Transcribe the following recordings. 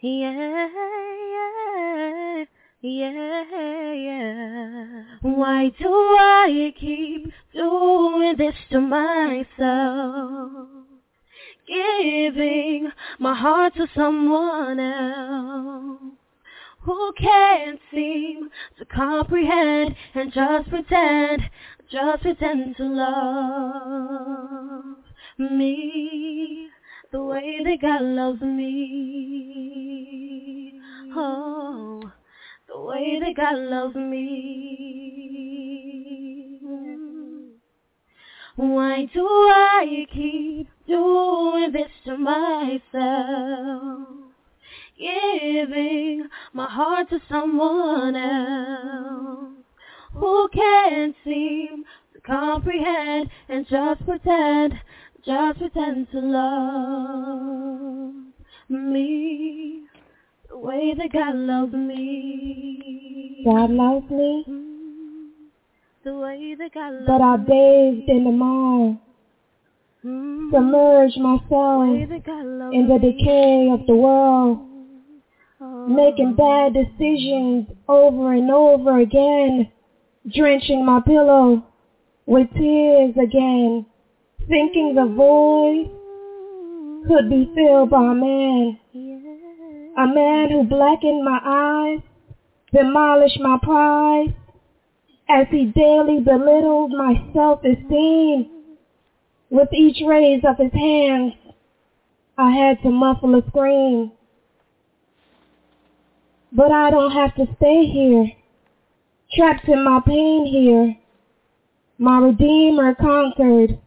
Yeah, yeah, yeah. Why do I keep doing this to myself? Giving my heart to someone else who can't seem to comprehend and just pretend, just pretend to love me the way that God loves me. Oh, the way that God loves me. Why do I keep doing this to myself? Giving my heart to someone else who can't seem to comprehend and just pretend just pretend to love me the way that God loves me. God loves me. Mm, the way that God loves but I bathed in the mire, me. Mm, submerged myself way that God loves in the decay of the world, Oh. making bad decisions over and over again, drenching my pillow with tears again, thinking the void could be filled by a man, a man who blackened my eyes, demolished my pride, as he daily belittled my self-esteem. With each raise of his hands, I had to muffle a scream. But I don't have to stay here, trapped in my pain here. My Redeemer conquered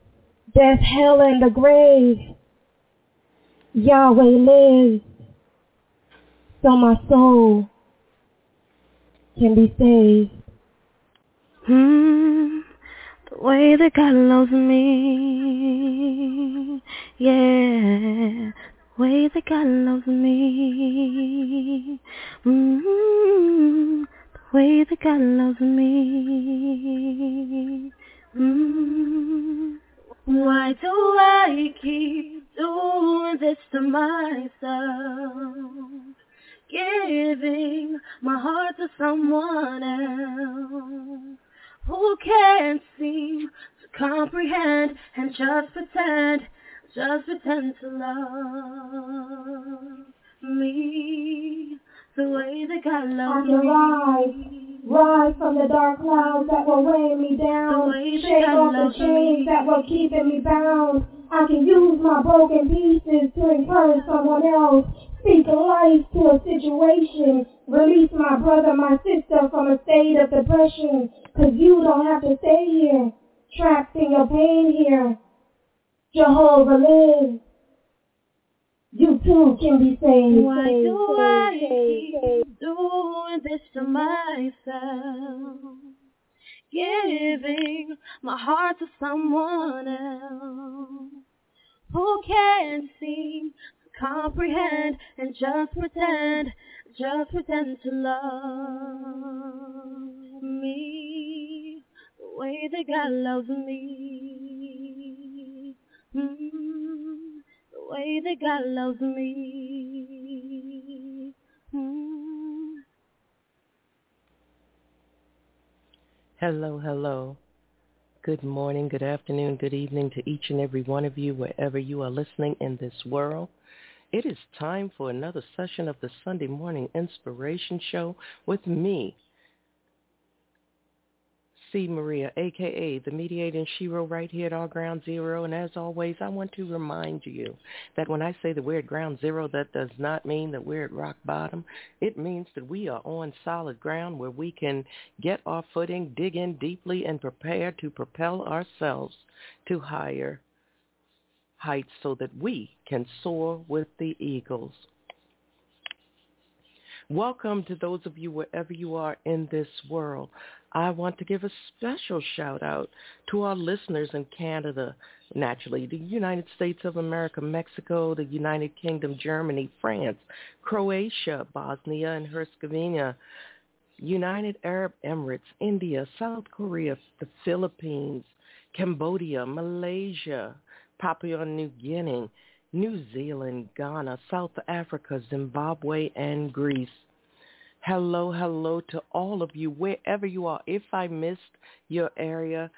death, hell, and the grave. Yahweh lives, so my soul can be saved. Hmm, the way that God loves me, yeah, the way that God loves me, mm, the way that God loves me, mm. Why do I keep doing this to myself? Giving my heart to someone else who can't seem to comprehend and just pretend, just pretend to love me the way that God I loves me. Rise from the dark clouds that were weighing me down, The way that shake off the chains that were keeping me bound. I can use my broken pieces to encourage someone else, speak life to a situation, release my brother, my sister from a state of depression, cause you don't have to stay here, trapped in your pain here. Jehovah lives. You too can be saved. Why saved, do I saved, keep doing this to myself? Giving my heart to someone else who can't seem to comprehend and just pretend, just pretend to love me the way that God loves me. Mm, the way that God loves me. Mm. Hello, hello. Good morning, good afternoon, good evening to each and every one of you wherever you are listening in this world. It is time for another session of the Sunday Morning Inspiration Show with me, C. Maria, aka the mediating Shero right here at our ground zero. And as always, I want to remind you that when I say that we're at ground zero, that does not mean that we're at rock bottom. It means that we are on solid ground where we can get our footing, dig in deeply, and prepare to propel ourselves to higher heights so that we can soar with the eagles. Welcome to those of you wherever you are in this world. I want to give a special shout out to our listeners in Canada, naturally, the United States of America, Mexico, the United Kingdom, Germany, France, Croatia, Bosnia and Herzegovina, United Arab Emirates, India, South Korea, the Philippines, Cambodia, Malaysia, Papua New Guinea, New Zealand, Ghana, South Africa, Zimbabwe, and Greece. Hello, hello to all of you, wherever you are. If I missed your area,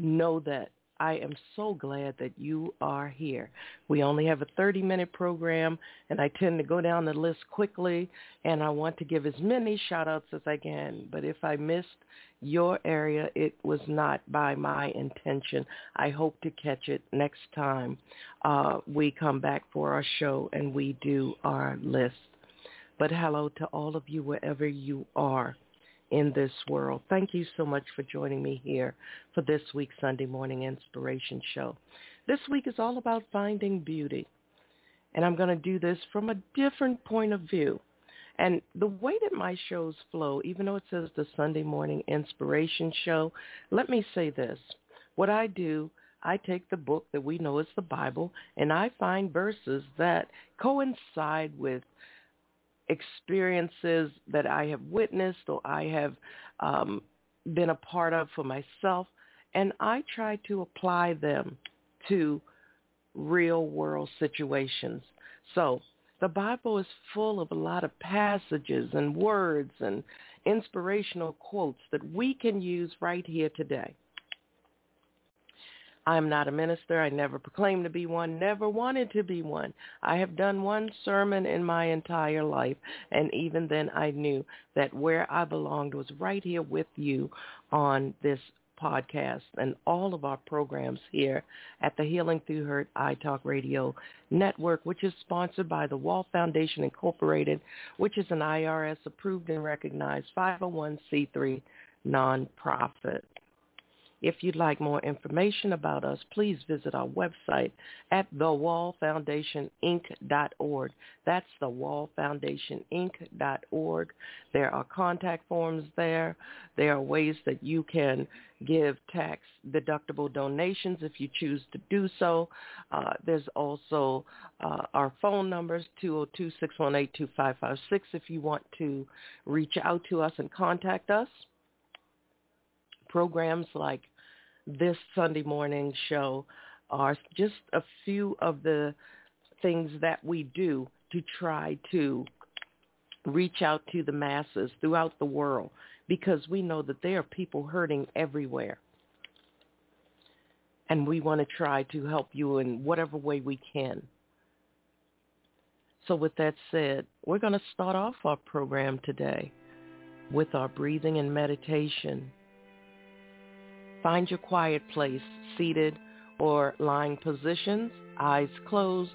know that I am so glad that you are here. We only have a 30-minute program, and I tend to go down the list quickly, and I want to give as many shout-outs as I can. But if I missed your area, it was not by my intention. I hope to catch it next time uh, we come back for our show and we do our list. But hello to all of you wherever you are in this world. Thank you so much for joining me here for this week's Sunday Morning Inspiration Show. This week is all about finding beauty. And I'm going to do this from a different point of view. And the way that my shows flow, even though it says the Sunday Morning Inspiration Show, let me say this. What I do, I take the book that we know is the Bible, and I find verses that coincide with experiences that I have witnessed or I have um, been a part of for myself, and I try to apply them to real world situations. So the Bible is full of a lot of passages and words and inspirational quotes that we can use right here today. I'm not a minister. I never proclaimed to be one, never wanted to be one. I have done one sermon in my entire life, and even then I knew that where I belonged was right here with you on this podcast and all of our programs here at the Healing Through Hurt iTalk Radio Network, which is sponsored by the Wall Foundation Incorporated, which is an IRS approved and recognized 501c3 nonprofit. If you'd like more information about us, please visit our website at thewallfoundationinc.org. That's thewallfoundationinc.org. There are contact forms there. There are ways that you can give tax deductible donations if you choose to do so. Uh, there's also uh, our phone numbers, 202-618-2556 if you want to reach out to us and contact us programs like this Sunday morning show are just a few of the things that we do to try to reach out to the masses throughout the world because we know that there are people hurting everywhere. And we want to try to help you in whatever way we can. So with that said, we're going to start off our program today with our breathing and meditation Find your quiet place, seated or lying positions, eyes closed.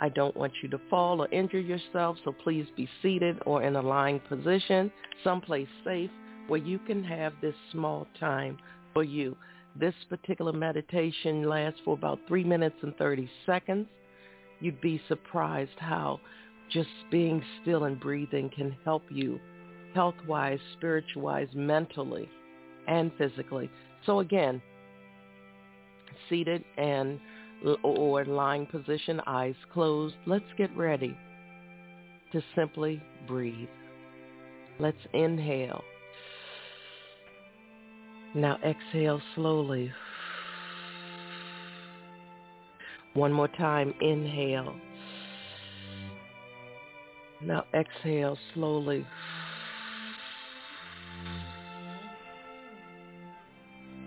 I don't want you to fall or injure yourself, so please be seated or in a lying position, someplace safe where you can have this small time for you. This particular meditation lasts for about 3 minutes and 30 seconds. You'd be surprised how just being still and breathing can help you health-wise, spiritual-wise, mentally, and physically. So again, seated and or lying position, eyes closed. Let's get ready to simply breathe. Let's inhale. Now exhale slowly. One more time, inhale. Now exhale slowly.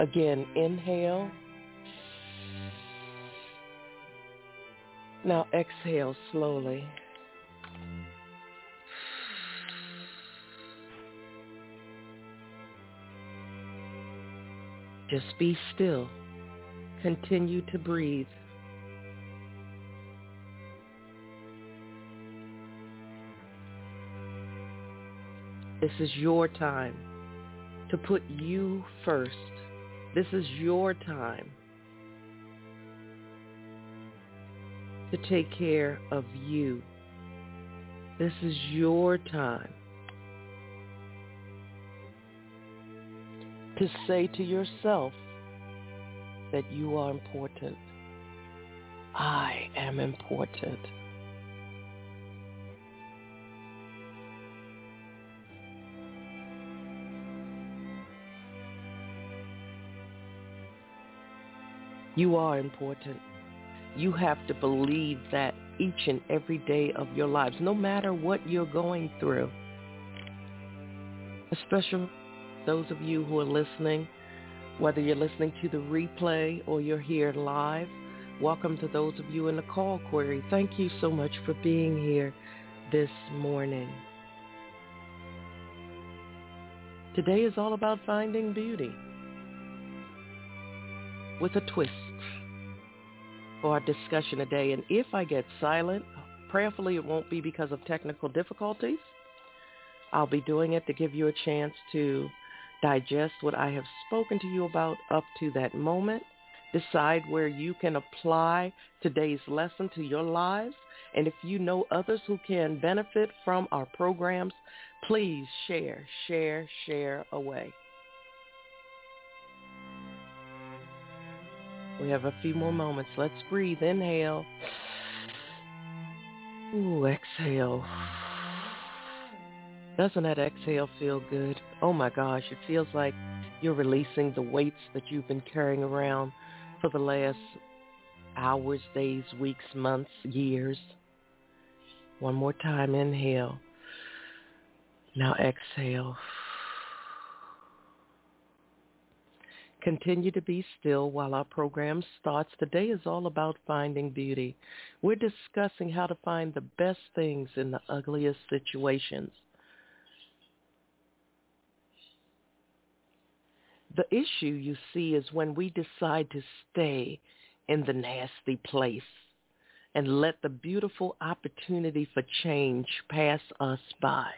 Again, inhale. Now exhale slowly. Just be still. Continue to breathe. This is your time to put you first. This is your time to take care of you. This is your time to say to yourself that you are important. I am important. You are important. You have to believe that each and every day of your lives, no matter what you're going through. Especially those of you who are listening, whether you're listening to the replay or you're here live, welcome to those of you in the call query. Thank you so much for being here this morning. Today is all about finding beauty with a twist for our discussion today. And if I get silent, prayerfully it won't be because of technical difficulties. I'll be doing it to give you a chance to digest what I have spoken to you about up to that moment, decide where you can apply today's lesson to your lives, and if you know others who can benefit from our programs, please share, share, share away. We have a few more moments. Let's breathe. Inhale. Ooh, exhale. Doesn't that exhale feel good? Oh my gosh, it feels like you're releasing the weights that you've been carrying around for the last hours, days, weeks, months, years. One more time, inhale. Now exhale. Continue to be still while our program starts. Today is all about finding beauty. We're discussing how to find the best things in the ugliest situations. The issue, you see, is when we decide to stay in the nasty place and let the beautiful opportunity for change pass us by.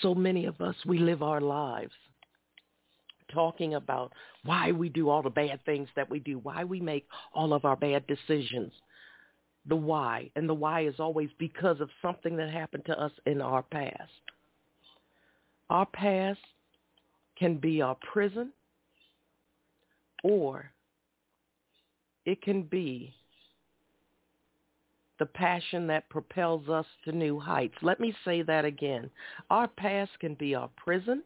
So many of us, we live our lives talking about why we do all the bad things that we do, why we make all of our bad decisions. The why. And the why is always because of something that happened to us in our past. Our past can be our prison or it can be the passion that propels us to new heights. Let me say that again. Our past can be our prison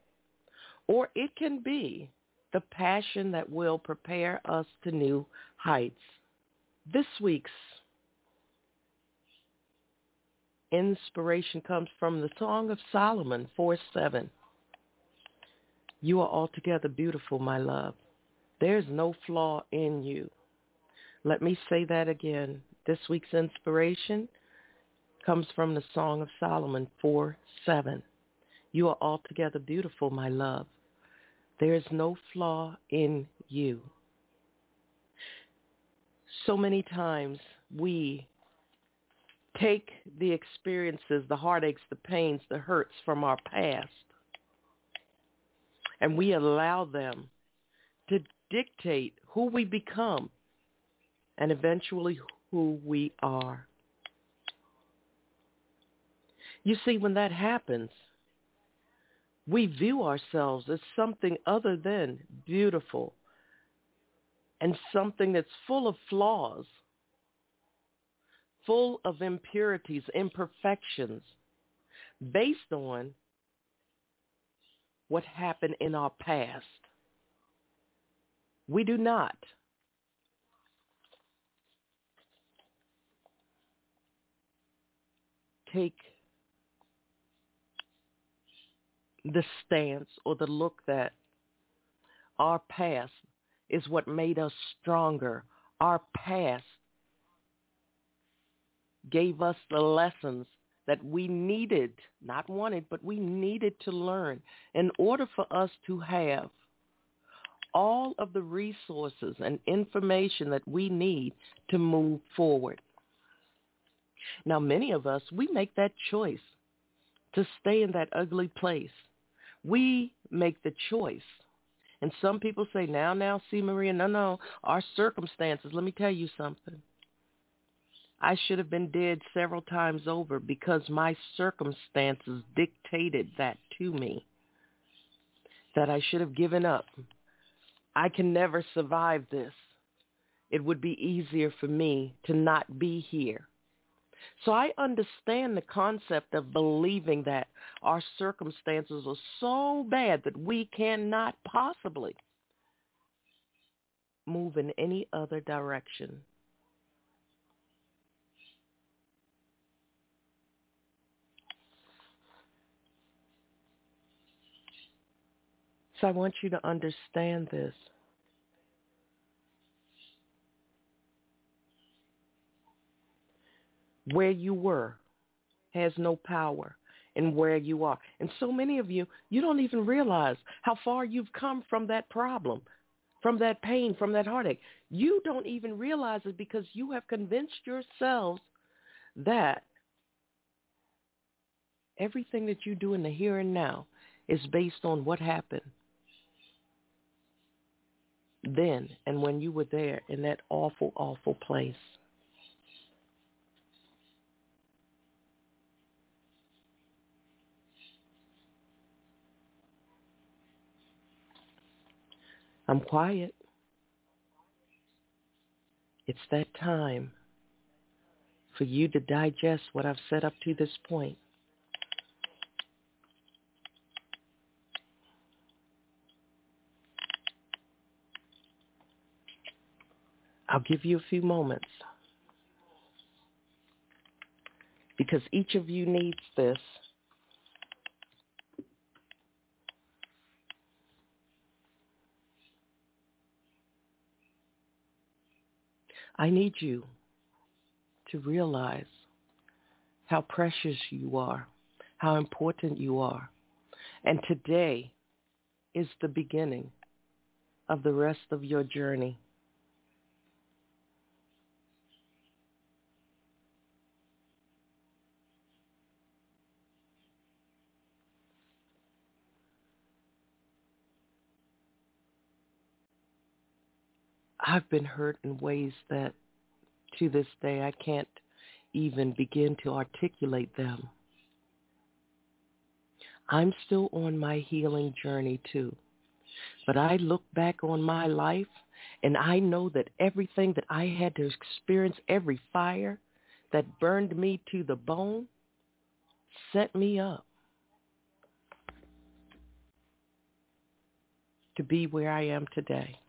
or it can be the passion that will prepare us to new heights. This week's inspiration comes from the Song of Solomon 4-7. You are altogether beautiful, my love. There's no flaw in you. Let me say that again. This week's inspiration comes from the Song of Solomon 4-7. You are altogether beautiful, my love. There is no flaw in you. So many times we take the experiences, the heartaches, the pains, the hurts from our past, and we allow them to dictate who we become and eventually who we are. You see, when that happens, we view ourselves as something other than beautiful and something that's full of flaws, full of impurities, imperfections, based on what happened in our past. We do not. Take the stance or the look that our past is what made us stronger. Our past gave us the lessons that we needed, not wanted, but we needed to learn in order for us to have all of the resources and information that we need to move forward. Now, many of us, we make that choice to stay in that ugly place we make the choice. And some people say, now, now, see, Maria, no, no, our circumstances. Let me tell you something. I should have been dead several times over because my circumstances dictated that to me, that I should have given up. I can never survive this. It would be easier for me to not be here. So I understand the concept of believing that our circumstances are so bad that we cannot possibly move in any other direction. So I want you to understand this. Where you were has no power in where you are. And so many of you, you don't even realize how far you've come from that problem, from that pain, from that heartache. You don't even realize it because you have convinced yourselves that everything that you do in the here and now is based on what happened then and when you were there in that awful, awful place. I'm quiet. It's that time for you to digest what I've said up to this point. I'll give you a few moments because each of you needs this. I need you to realize how precious you are, how important you are. And today is the beginning of the rest of your journey. I've been hurt in ways that to this day I can't even begin to articulate them. I'm still on my healing journey too. But I look back on my life and I know that everything that I had to experience, every fire that burned me to the bone, set me up to be where I am today.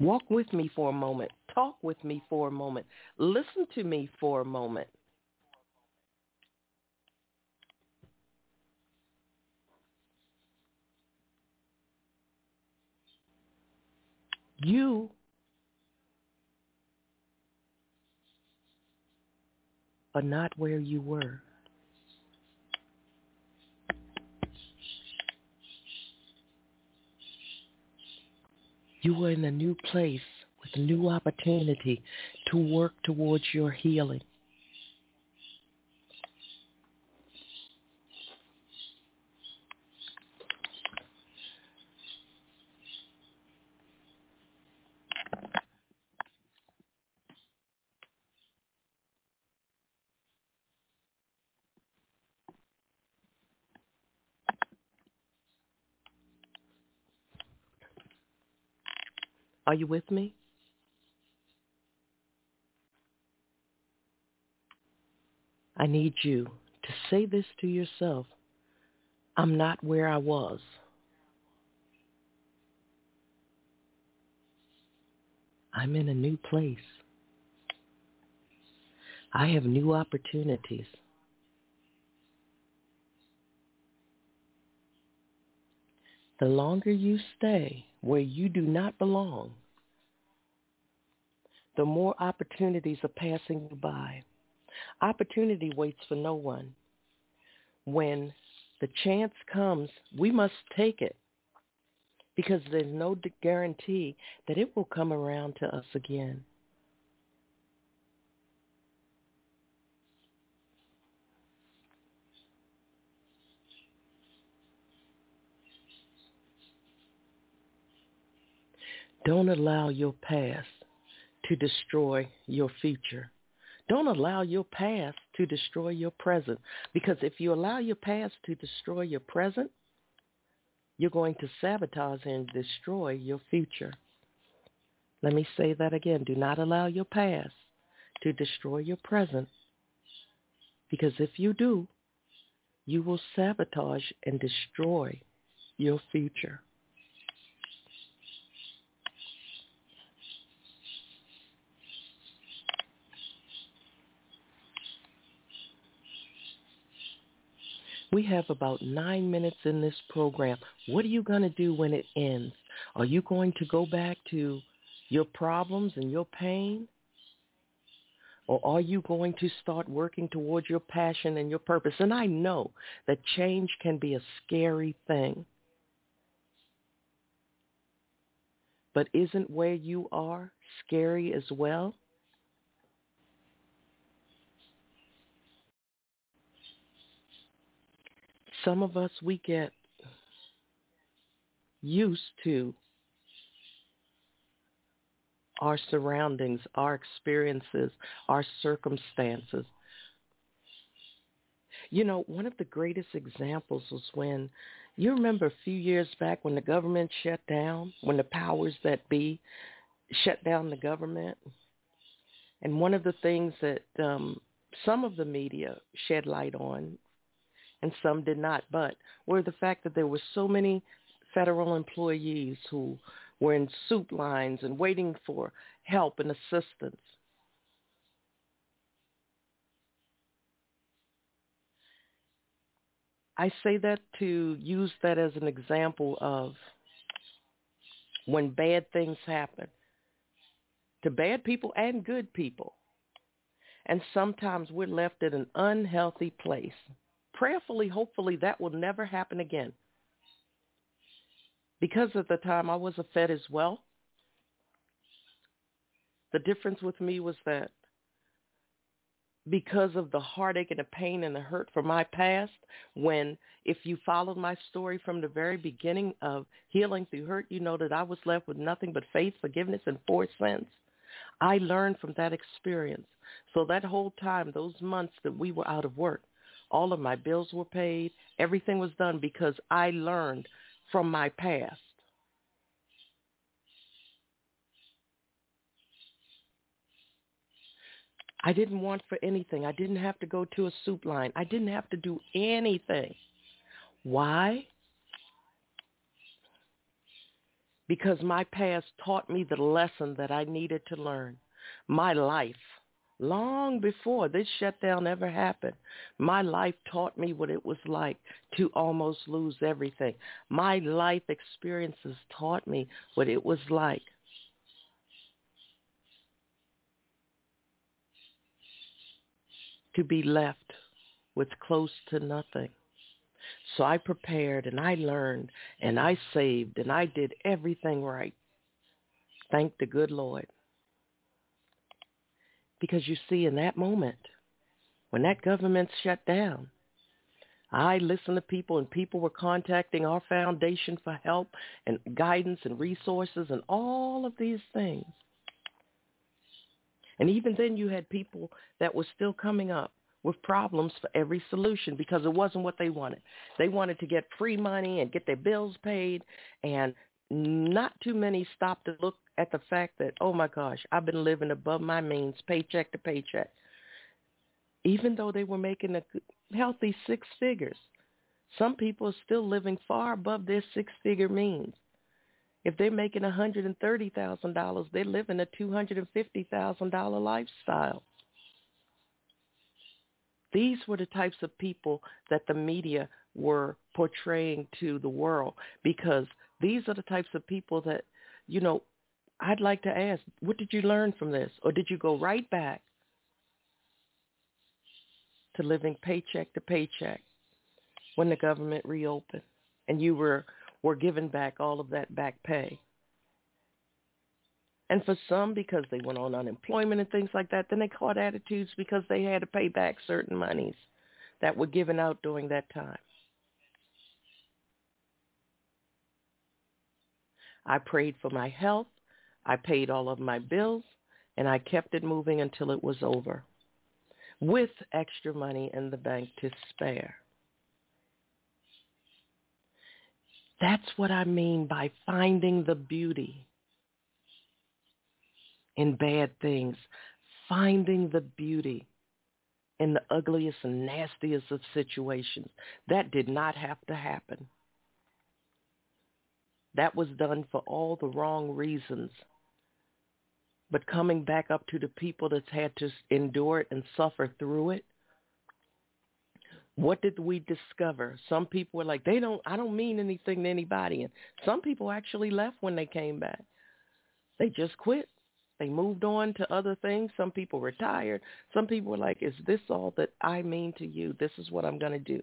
Walk with me for a moment. Talk with me for a moment. Listen to me for a moment. You are not where you were. You are in a new place with a new opportunity to work towards your healing. Are you with me? I need you to say this to yourself. I'm not where I was. I'm in a new place. I have new opportunities. The longer you stay where you do not belong, the more opportunities are passing you by. Opportunity waits for no one. When the chance comes, we must take it because there's no guarantee that it will come around to us again. Don't allow your past to destroy your future. Don't allow your past to destroy your present. Because if you allow your past to destroy your present, you're going to sabotage and destroy your future. Let me say that again. Do not allow your past to destroy your present. Because if you do, you will sabotage and destroy your future. We have about nine minutes in this program. What are you going to do when it ends? Are you going to go back to your problems and your pain? Or are you going to start working towards your passion and your purpose? And I know that change can be a scary thing. But isn't where you are scary as well? Some of us, we get used to our surroundings, our experiences, our circumstances. You know, one of the greatest examples was when you remember a few years back when the government shut down, when the powers that be shut down the government. And one of the things that um, some of the media shed light on, and some did not, but were the fact that there were so many federal employees who were in soup lines and waiting for help and assistance. I say that to use that as an example of when bad things happen to bad people and good people. And sometimes we're left in an unhealthy place. Prayerfully, hopefully, that will never happen again because at the time I was a Fed as well. The difference with me was that because of the heartache and the pain and the hurt from my past, when if you followed my story from the very beginning of healing through hurt, you know that I was left with nothing but faith, forgiveness, and four cents. I learned from that experience. So that whole time, those months that we were out of work, all of my bills were paid. Everything was done because I learned from my past. I didn't want for anything. I didn't have to go to a soup line. I didn't have to do anything. Why? Because my past taught me the lesson that I needed to learn. My life long before this shutdown ever happened. My life taught me what it was like to almost lose everything. My life experiences taught me what it was like to be left with close to nothing. So I prepared and I learned and I saved and I did everything right. Thank the good Lord. Because you see, in that moment, when that government shut down, I listened to people and people were contacting our foundation for help and guidance and resources and all of these things. And even then you had people that were still coming up with problems for every solution because it wasn't what they wanted. They wanted to get free money and get their bills paid and not too many stopped to look at the fact that, oh my gosh, I've been living above my means, paycheck to paycheck. Even though they were making a healthy six figures, some people are still living far above their six-figure means. If they're making $130,000, they're living a $250,000 lifestyle. These were the types of people that the media were portraying to the world because these are the types of people that, you know, I'd like to ask, what did you learn from this? Or did you go right back to living paycheck to paycheck when the government reopened and you were, were given back all of that back pay? And for some, because they went on unemployment and things like that, then they caught attitudes because they had to pay back certain monies that were given out during that time. I prayed for my health. I paid all of my bills, and I kept it moving until it was over with extra money in the bank to spare. That's what I mean by finding the beauty in bad things, finding the beauty in the ugliest and nastiest of situations. That did not have to happen. That was done for all the wrong reasons. But coming back up to the people that's had to endure it and suffer through it, What did we discover? Some people were like, they don't, I don't mean anything to anybody. And some people actually left when they came back. They just quit. They moved on to other things. Some people retired. Some people were like, is this all that I mean to you? This is what I'm going to do.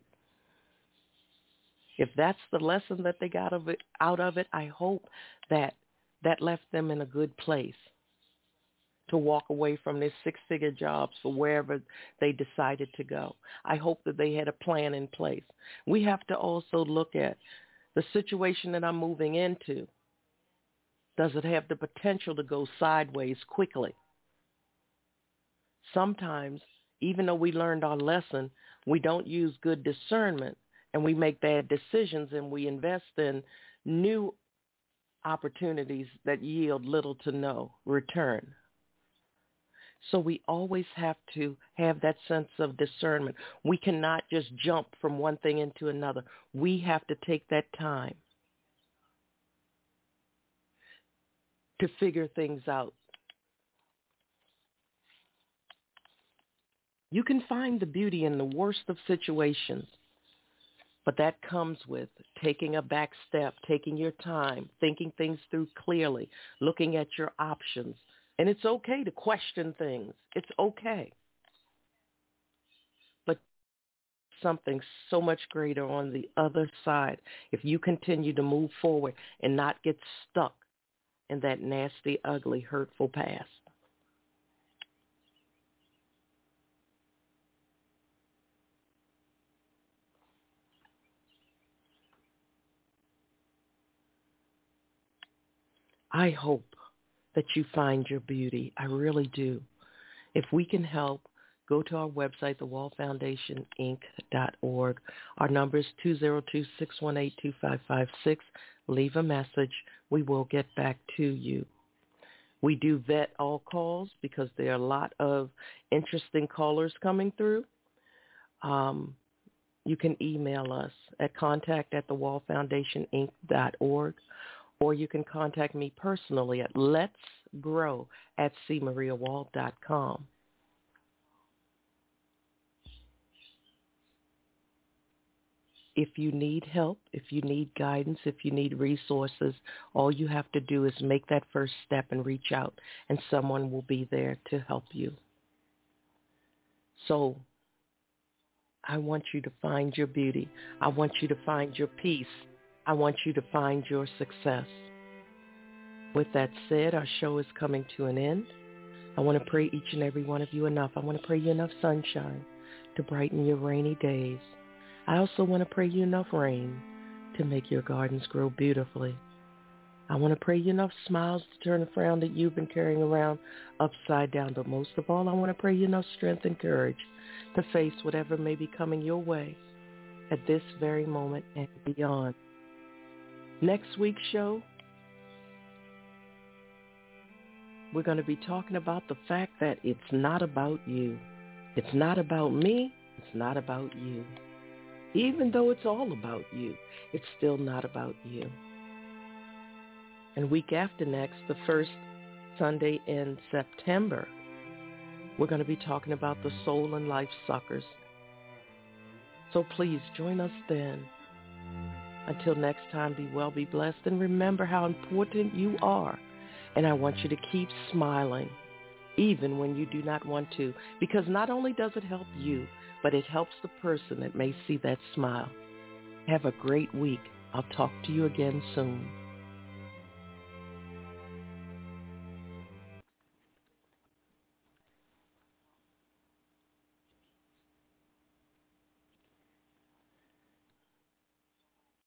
If that's the lesson that they got of it, out of it, I hope that that left them in a good place to walk away from their six-figure jobs for wherever they decided to go. I hope that they had a plan in place. We have to also look at the situation that I'm moving into. Does it have the potential to go sideways quickly? Sometimes, even though we learned our lesson, we don't use good discernment and we make bad decisions and we invest in new opportunities that yield little to no return. So we always have to have that sense of discernment. We cannot just jump from one thing into another. We have to take that time to figure things out. You can find the beauty in the worst of situations, but that comes with taking a back step, taking your time, thinking things through clearly, looking at your options, and it's okay to question things. It's okay. But something so much greater on the other side if you continue to move forward and not get stuck in that nasty, ugly, hurtful past. I hope that you find your beauty. I really do. If we can help, go to our website, thewallfoundationinc.org. Our number is 202-618-2556. Leave a message. We will get back to you. We do vet all calls because there are a lot of interesting callers coming through. Um, you can email us at contact at thewallfoundationinc.org or you can contact me personally at let's grow at cmariawall.com. If you need help, if you need guidance, if you need resources, all you have to do is make that first step and reach out, and someone will be there to help you. So I want you to find your beauty. I want you to find your peace. I want you to find your success. With that said, our show is coming to an end. I want to pray each and every one of you enough. I want to pray you enough sunshine to brighten your rainy days. I also want to pray you enough rain to make your gardens grow beautifully. I want to pray you enough smiles to turn the frown that you've been carrying around upside down. But most of all, I want to pray you enough strength and courage to face whatever may be coming your way at this very moment and beyond. Next week's show, we're going to be talking about the fact that it's not about you. It's not about me. It's not about you. Even though it's all about you, it's still not about you. And week after next, the first Sunday in September, we're going to be talking about the soul and life suckers. So please join us then. Until next time, be well, be blessed, and remember how important you are. And I want you to keep smiling, even when you do not want to, because not only does it help you, but it helps the person that may see that smile. Have a great week. I'll talk to you again soon.